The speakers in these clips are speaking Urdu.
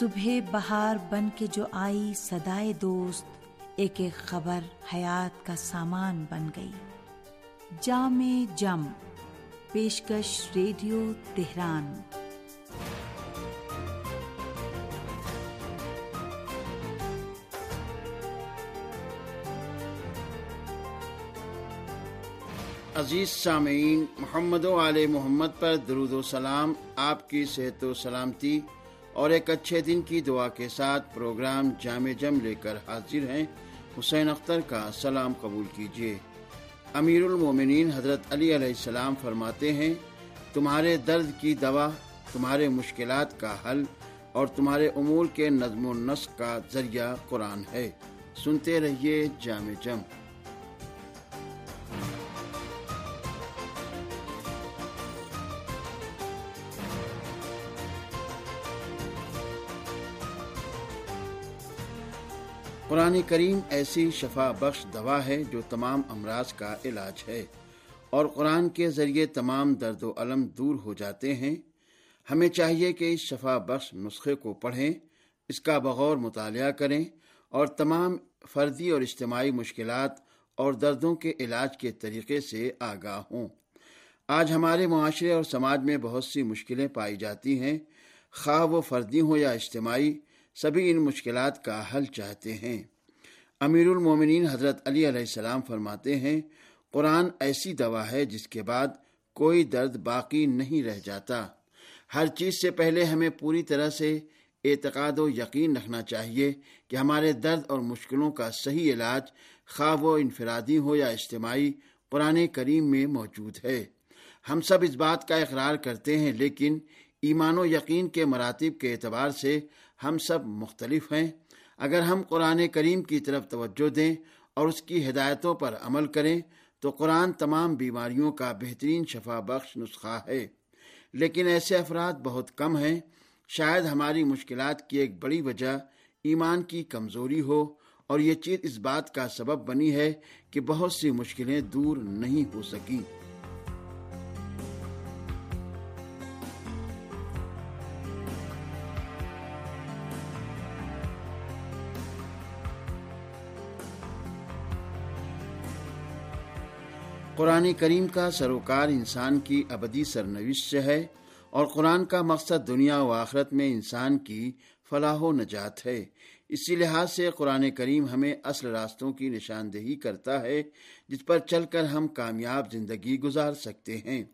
صبح بہار بن کے جو آئی سدائے دوست، ایک ایک خبر حیات کا سامان بن گئی۔ جام جم، پیشکش ریڈیو تہران۔ عزیز سامعین، محمد و علیہ محمد پر درود و سلام، آپ کی صحت و سلامتی۔ اور ایک اچھے دن کی دعا کے ساتھ پروگرام جامع جم لے کر حاضر ہیں، حسین اختر کا سلام قبول کیجیے۔ امیر المومنین حضرت علی علیہ السلام فرماتے ہیں، تمہارے درد کی دوا، تمہارے مشکلات کا حل اور تمہارے امور کے نظم و نسق کا ذریعہ قرآن ہے۔ سنتے رہیے جامع جم۔ قرآن کریم ایسی شفا بخش دوا ہے جو تمام امراض کا علاج ہے اور قرآن کے ذریعے تمام درد و علم دور ہو جاتے ہیں۔ ہمیں چاہیے کہ اس شفا بخش نسخے کو پڑھیں، اس کا بغور مطالعہ کریں اور تمام فردی اور اجتماعی مشکلات اور دردوں کے علاج کے طریقے سے آگاہ ہوں۔ آج ہمارے معاشرے اور سماج میں بہت سی مشکلیں پائی جاتی ہیں، خواہ وہ فردی ہوں یا اجتماعی۔ سبھی ان مشکلات کا حل چاہتے ہیں۔ امیر المومنین حضرت علی علیہ السلام فرماتے ہیں، قرآن ایسی دوا ہے جس کے بعد کوئی درد باقی نہیں رہ جاتا۔ ہر چیز سے پہلے ہمیں پوری طرح سے اعتقاد و یقین رکھنا چاہیے کہ ہمارے درد اور مشکلوں کا صحیح علاج خواہ و انفرادی ہو یا اجتماعی قرآن کریم میں موجود ہے۔ ہم سب اس بات کا اقرار کرتے ہیں، لیکن ایمان و یقین کے مراتب کے اعتبار سے ہم سب مختلف ہیں۔ اگر ہم قرآن کریم کی طرف توجہ دیں اور اس کی ہدایتوں پر عمل کریں، تو قرآن تمام بیماریوں کا بہترین شفا بخش نسخہ ہے۔ لیکن ایسے افراد بہت کم ہیں۔ شاید ہماری مشکلات کی ایک بڑی وجہ ایمان کی کمزوری ہو اور یہ چیز اس بات کا سبب بنی ہے کہ بہت سی مشکلیں دور نہیں ہو سکیں۔ قرآن کریم کا سروکار انسان کی ابدی سرنوش سے ہے اور قرآن کا مقصد دنیا و آخرت میں انسان کی فلاح و نجات ہے۔ اسی لحاظ سے قرآن کریم ہمیں اصل راستوں کی نشاندہی کرتا ہے، جس پر چل کر ہم کامیاب زندگی گزار سکتے ہیں۔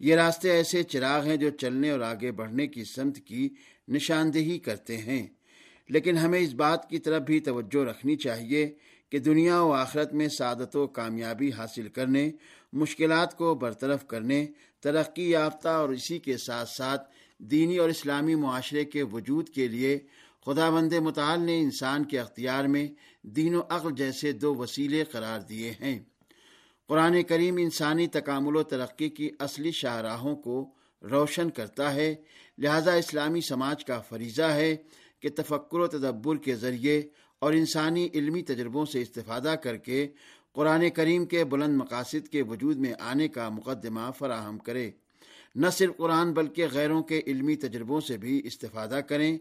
یہ راستے ایسے چراغ ہیں جو چلنے اور آگے بڑھنے کی سمت کی نشاندہی کرتے ہیں۔ لیکن ہمیں اس بات کی طرف بھی توجہ رکھنی چاہیے کہ دنیا و آخرت میں سعادت و کامیابی حاصل کرنے، مشکلات کو برطرف کرنے، ترقی یافتہ اور اسی کے ساتھ ساتھ دینی اور اسلامی معاشرے کے وجود کے لیے خدا بند مطال نے انسان کے اختیار میں دین و عقل جیسے دو وسیلے قرار دیے ہیں۔ قرآن کریم انسانی تکامل و ترقی کی اصلی شاہراہوں کو روشن کرتا ہے، لہذا اسلامی سماج کا فریضہ ہے کہ تفکر و تدبر کے ذریعے اور انسانی علمی تجربوں سے استفادہ کر کے قرآن کریم کے بلند مقاصد کے وجود میں آنے کا مقدمہ فراہم کرے۔ نہ صرف قرآن بلکہ غیروں کے علمی تجربوں سے بھی استفادہ کریں۔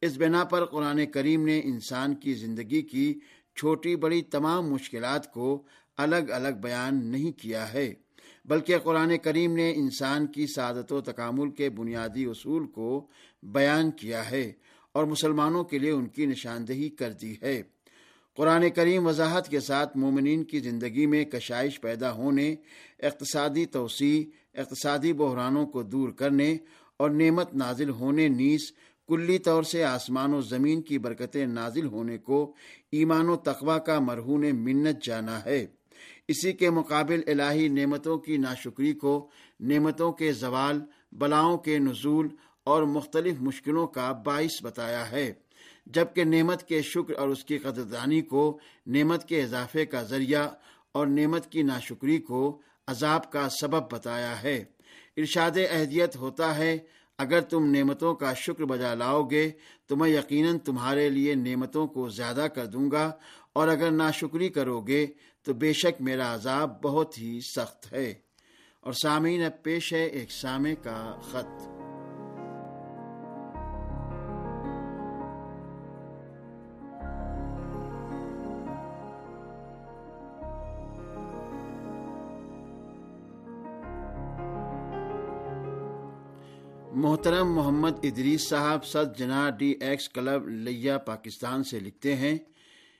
اس بنا پر قرآن کریم نے انسان کی زندگی کی چھوٹی بڑی تمام مشکلات کو الگ الگ بیان نہیں کیا ہے، بلکہ قرآن کریم نے انسان کی سعادت و تکامل کے بنیادی اصول کو بیان کیا ہے۔ اور مسلمانوں کے لیے ان کی نشاندہی کر دی ہے۔ قرآن کریم وضاحت کے ساتھ مومنین کی زندگی میں کشائش پیدا ہونے، اقتصادی توسیع، اقتصادی بحرانوں کو دور کرنے اور نعمت نازل ہونے نیز کلی طور سے آسمان و زمین کی برکتیں نازل ہونے کو ایمان و تقوی کا مرہون منت جانا ہے۔ اسی کے مقابل الہی نعمتوں کی ناشکری کو، نعمتوں کے زوال، بلاؤں کے نزول اور مختلف مشکلوں کا باعث بتایا ہے۔ جبکہ نعمت کے شکر اور اس کی قدردانی کو نعمت کے اضافے کا ذریعہ اور نعمت کی ناشکری کو عذاب کا سبب بتایا ہے۔ ارشاد اہدیت ہوتا ہے، اگر تم نعمتوں کا شکر بجا لاؤ گے تو میں یقیناً تمہارے لیے نعمتوں کو زیادہ کر دوں گا، اور اگر ناشکری کرو گے تو بے شک میرا عذاب بہت ہی سخت ہے۔ اور سامعین، اب پیش ہے ایک سامع کا خط۔ محترم محمد ادریس صاحب سد جنا ڈی ایکس کلب لیا پاکستان سے لکھتے ہیں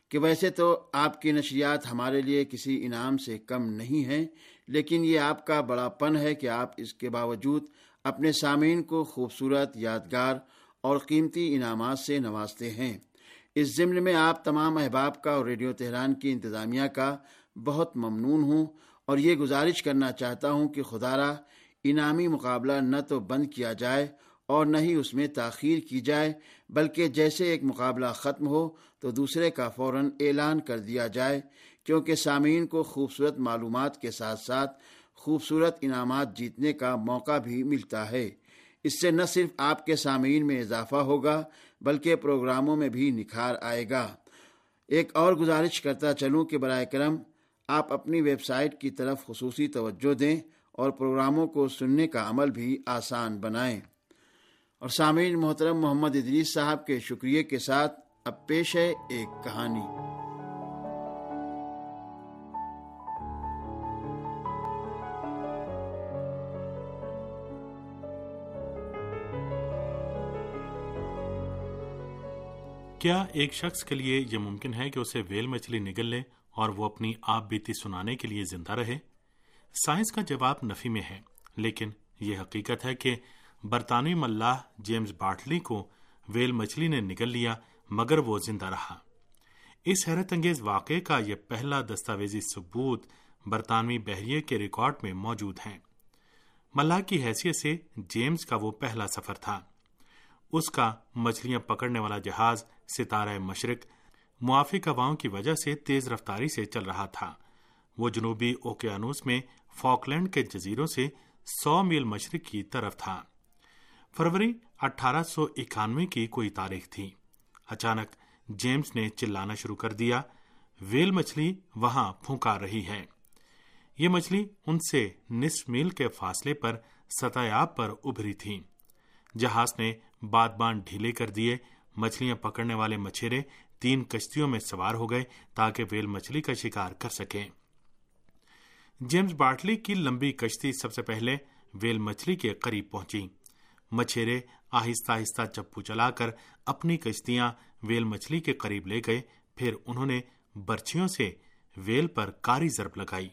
کہ ویسے تو آپ کی نشریات ہمارے لیے کسی انعام سے کم نہیں ہیں، لیکن یہ آپ کا بڑا پن ہے کہ آپ اس کے باوجود اپنے سامعین کو خوبصورت یادگار اور قیمتی انعامات سے نوازتے ہیں۔ اس ضمن میں آپ تمام احباب کا اور ریڈیو تہران کی انتظامیہ کا بہت ممنون ہوں اور یہ گزارش کرنا چاہتا ہوں کہ خدارہ انعامی مقابلہ نہ تو بند کیا جائے اور نہ ہی اس میں تاخیر کی جائے، بلکہ جیسے ایک مقابلہ ختم ہو تو دوسرے کا فوراً اعلان کر دیا جائے، کیونکہ سامعین کو خوبصورت معلومات کے ساتھ ساتھ خوبصورت انعامات جیتنے کا موقع بھی ملتا ہے۔ اس سے نہ صرف آپ کے سامعین میں اضافہ ہوگا، بلکہ پروگراموں میں بھی نکھار آئے گا۔ ایک اور گزارش کرتا چلوں کہ برائے کرم آپ اپنی ویب سائٹ کی طرف خصوصی توجہ دیں۔ اور پروگراموں کو سننے کا عمل بھی آسان بنائیں۔ اور سامعین، محترم محمد ادریس صاحب کے شکریہ کے ساتھ اب پیش ہے ایک کہانی۔ کیا ایک شخص کے لیے یہ ممکن ہے کہ اسے ویل مچھلی نگل لے اور وہ اپنی آپ بیتی سنانے کے لیے زندہ رہے؟ سائنس کا جواب نفی میں ہے، لیکن یہ حقیقت ہے کہ برطانوی ملاح جیمز باٹلی کو ویل مچھلی نے نگل لیا مگر وہ زندہ رہا۔ اس حیرت انگیز واقعے کا یہ پہلا دستاویزی ثبوت برطانوی بحریے کے ریکارڈ میں موجود ہے ملاح کی حیثیت سے جیمز کا وہ پہلا سفر تھا۔ اس کا مچھلیاں پکڑنے والا جہاز ستارہ مشرق موافق ہواؤں کی وجہ سے تیز رفتاری سے چل رہا تھا۔ وہ جنوبی اوکیانوس میں فاکلینڈ کے جزیروں سے سو میل مشرق کی طرف تھا۔ فروری اٹھارہ سو اکانوے کی کوئی تاریخ تھی۔ اچانک جیمز نے چلانا شروع کر دیا۔ ویل مچھلی وہاں پھونکا رہی ہے۔ یہ مچھلی ان سے نصف میل کے فاصلے پر سطح آب پر ابھری تھی۔ جہاز نے بادبان ڈھیلے کر دیے۔ مچھلیاں پکڑنے والے مچھیرے تین کشتیوں میں سوار ہو گئے تاکہ ویل مچھلی کا شکار کر سکیں۔ جیمز باٹلی کی لمبی کشتی سب سے پہلے ویل مچھلی کے قریب پہنچی۔ مچھیرے آہستہ آہستہ چپو چلا کر اپنی کشتیاں ویل مچھلی کے قریب لے گئے۔ پھر انہوں نے برچیوں سے ویل پر کاری ضرب لگائی۔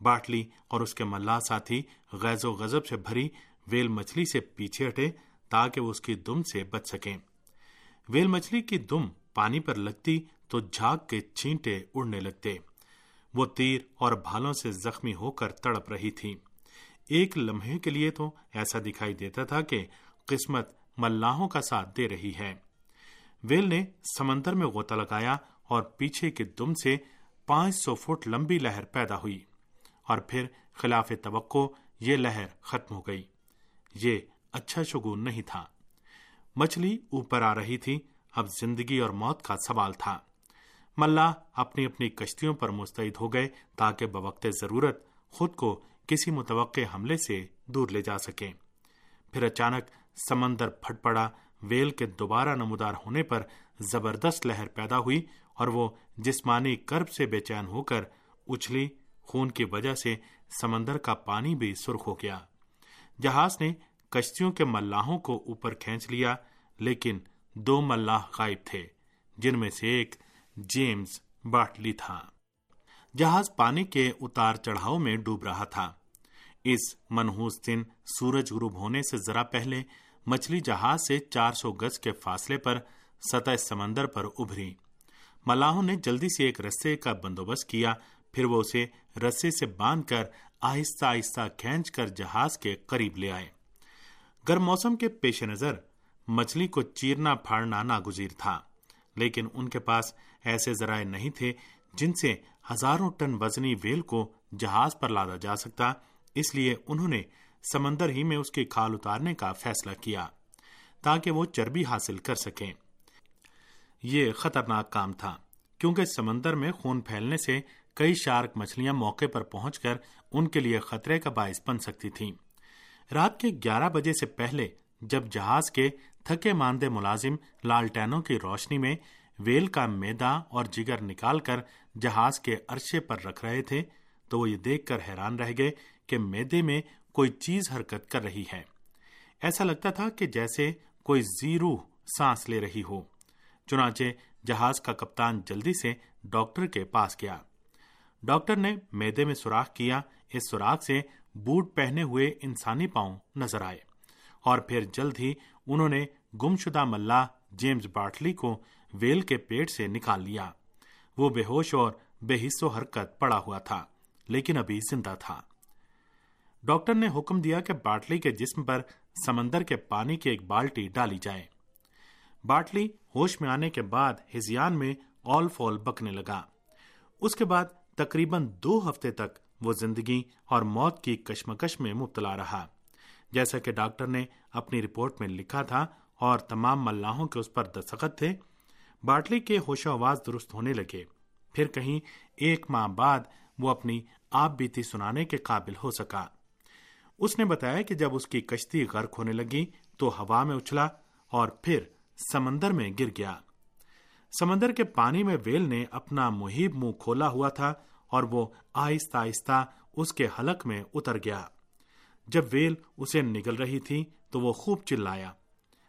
باٹلی اور اس کے ملا ساتھی غیظ و غضب سے بھری ویل مچھلی سے پیچھے ہٹے تاکہ وہ اس کی دم سے بچ سکیں۔ ویل مچھلی کی دم پانی پر لگتی تو جھاگ کے چھینٹے اڑنے لگتے۔ وہ تیر اور بھالوں سے زخمی ہو کر تڑپ رہی تھی ایک لمحے کے لیے تو ایسا دکھائی دیتا تھا کہ قسمت ملاحوں کا ساتھ دے رہی ہے۔ ویل نے سمندر میں غوطہ لگایا اور پیچھے کے دم سے پانچ سو فٹ لمبی لہر پیدا ہوئی اور پھر خلاف توقع یہ لہر ختم ہو گئی۔ یہ اچھا شگون نہیں تھا۔ مچھلی اوپر آ رہی تھی۔ اب زندگی اور موت کا سوال تھا۔ ملا اپنی اپنی کشتیوں پر مستعد ہو گئے تاکہ بوقت ضرورت خود کو کسی متوقع حملے سے دور لے جا سکیں۔ پھر اچانک سمندر پھٹ پڑا، ویل کے دوبارہ نمودار ہونے پر زبردست لہر پیدا ہوئی اور وہ جسمانی کرب سے بے چین ہو کر اچھلی خون کی وجہ سے سمندر کا پانی بھی سرخ ہو گیا۔ جہاز نے کشتیوں کے ملاحوں کو اوپر کھینچ لیا، لیکن دو ملاح غائب تھے، جن میں سے ایک جیمز باٹلی تھا۔ جہاز پانی کے اتار چڑھاؤ میں ڈوب رہا تھا۔ اس منحوس دن سورج غروب ہونے سے ذرا پہلے مچھلی جہاز سے چار سو گز کے فاصلے پر سطح سمندر پر ابھری۔ ملاحوں نے جلدی سے ایک رسے کا بندوبست کیا، پھر وہ اسے رسے سے باندھ کر آہستہ آہستہ کھینچ کر جہاز کے قریب لے آئے۔ گرم موسم کے پیش نظر مچھلی کو چیرنا پھاڑنا ناگزیر تھا۔ لیکن ان کے پاس ایسے ذرائع نہیں تھے جن سے ہزاروں ٹن وزنی ویل کو جہاز پر لادا جا سکتا، اس لیے انہوں نے سمندر ہی میں اس کی کھال اتارنے کا فیصلہ کیا تاکہ وہ چربی حاصل کر سکیں۔ یہ خطرناک کام تھا، کیونکہ سمندر میں خون پھیلنے سے کئی شارک مچھلیاں موقع پر پہنچ کر ان کے لیے خطرے کا باعث بن سکتی تھیں۔ رات کے گیارہ بجے سے پہلے جب جہاز کے تھکے ماندے ملازم لالٹینوں کی روشنی میں ویل کا میدا اور جگر نکال کر جہاز کے عرشے پر رکھ رہے تھے تو وہ یہ دیکھ کر حیران رہ گئے کہ میدے میں کوئی چیز حرکت کر رہی ہے۔ ایسا لگتا تھا کہ جیسے کوئی زیرو سانس لے رہی ہو۔ چنانچہ جہاز کا کپتان جلدی سے ڈاکٹر کے پاس گیا۔ ڈاکٹر نے میدے میں سوراخ کیا، اس سوراخ سے بوٹ پہنے ہوئے انسانی پاؤں نظر آئے اور پھر جلد ہی انہوں نے گمشدہ ملا جیمز باٹلی کو ویل کے پیٹ سے نکال لیا۔ وہ بے ہوش اور بے حص و حرکت پڑا ہوا تھا، لیکن ابھی زندہ تھا۔ ڈاکٹر نے حکم دیا کہ باٹلی کے جسم پر سمندر کے پانی کی ایک بالٹی ڈالی جائے۔ باٹلی ہوش میں آنے کے بعد ہزیان میں اول فول بکنے لگا۔ اس کے بعد تقریباً دو ہفتے تک وہ زندگی اور موت کی کشمکش میں مبتلا رہا۔ جیسا کہ ڈاکٹر نے اپنی رپورٹ میں لکھا تھا اور تمام ملاحوں کے اس پر دستخط تھے، باٹلی کے ہوش و آواز درست ہونے لگے۔ پھر کہیں ایک ماہ بعد وہ اپنی آپ بیتی سنانے کے قابل ہو سکا۔ اس نے بتایا کہ جب اس کی کشتی غرق ہونے لگی تو ہوا میں اچھلا اور پھر سمندر میں گر گیا۔ سمندر کے پانی میں ویل نے اپنا محیب منہ کھولا ہوا تھا اور وہ آہستہ آہستہ اس کے حلق میں اتر گیا۔ جب ویل اسے نگل رہی تھی تو وہ خوب چلایا۔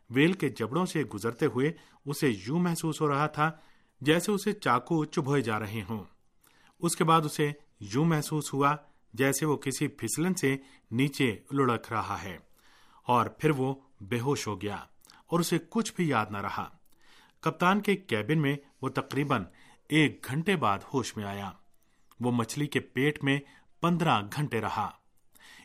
ویل کے جبڑوں سے گزرتے ہوئے اسے یوں محسوس ہو رہا تھا جیسے اسے چاقو چبھوئے جا رہے ہوں۔ اس کے بعد اسے یوں محسوس ہوا جیسے وہ کسی پھسلن سے نیچے لڑک رہا ہے۔ اور پھر وہ بے ہوش ہو گیا اور اسے کچھ بھی یاد نہ رہا۔ کپتان کے کیبن میں وہ تقریباً ایک گھنٹے بعد ہوش میں آیا۔ وہ مچھلی کے پیٹ میں پندرہ گھنٹے رہا۔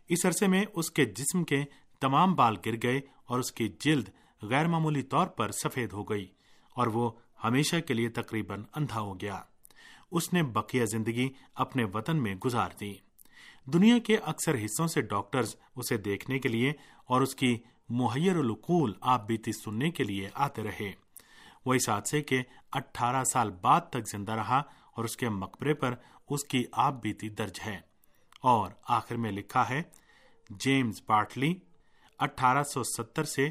اس عرصے میں اس کے جسم کے تمام بال گر گئے اور اس کی جلد غیر معمولی طور پر سفید ہو گئی اور وہ ہمیشہ کے لیے تقریباً اندھا ہو گیا۔ اس نے بقیہ زندگی اپنے وطن میں گزار دی۔ دنیا کے اکثر حصوں سے ڈاکٹرز اسے دیکھنے کے لیے اور اس کی مہیر القول آپ بیتی سننے کے لیے آتے رہے۔ وہ اس حادثے کے اٹھارہ سال بعد تک زندہ رہا اور اس کے مقبرے پر اس کی آپ بیتی درج ہے۔ اور آخر میں لکھا ہے، جیمز باٹلی، اٹھارہ سو ستر سے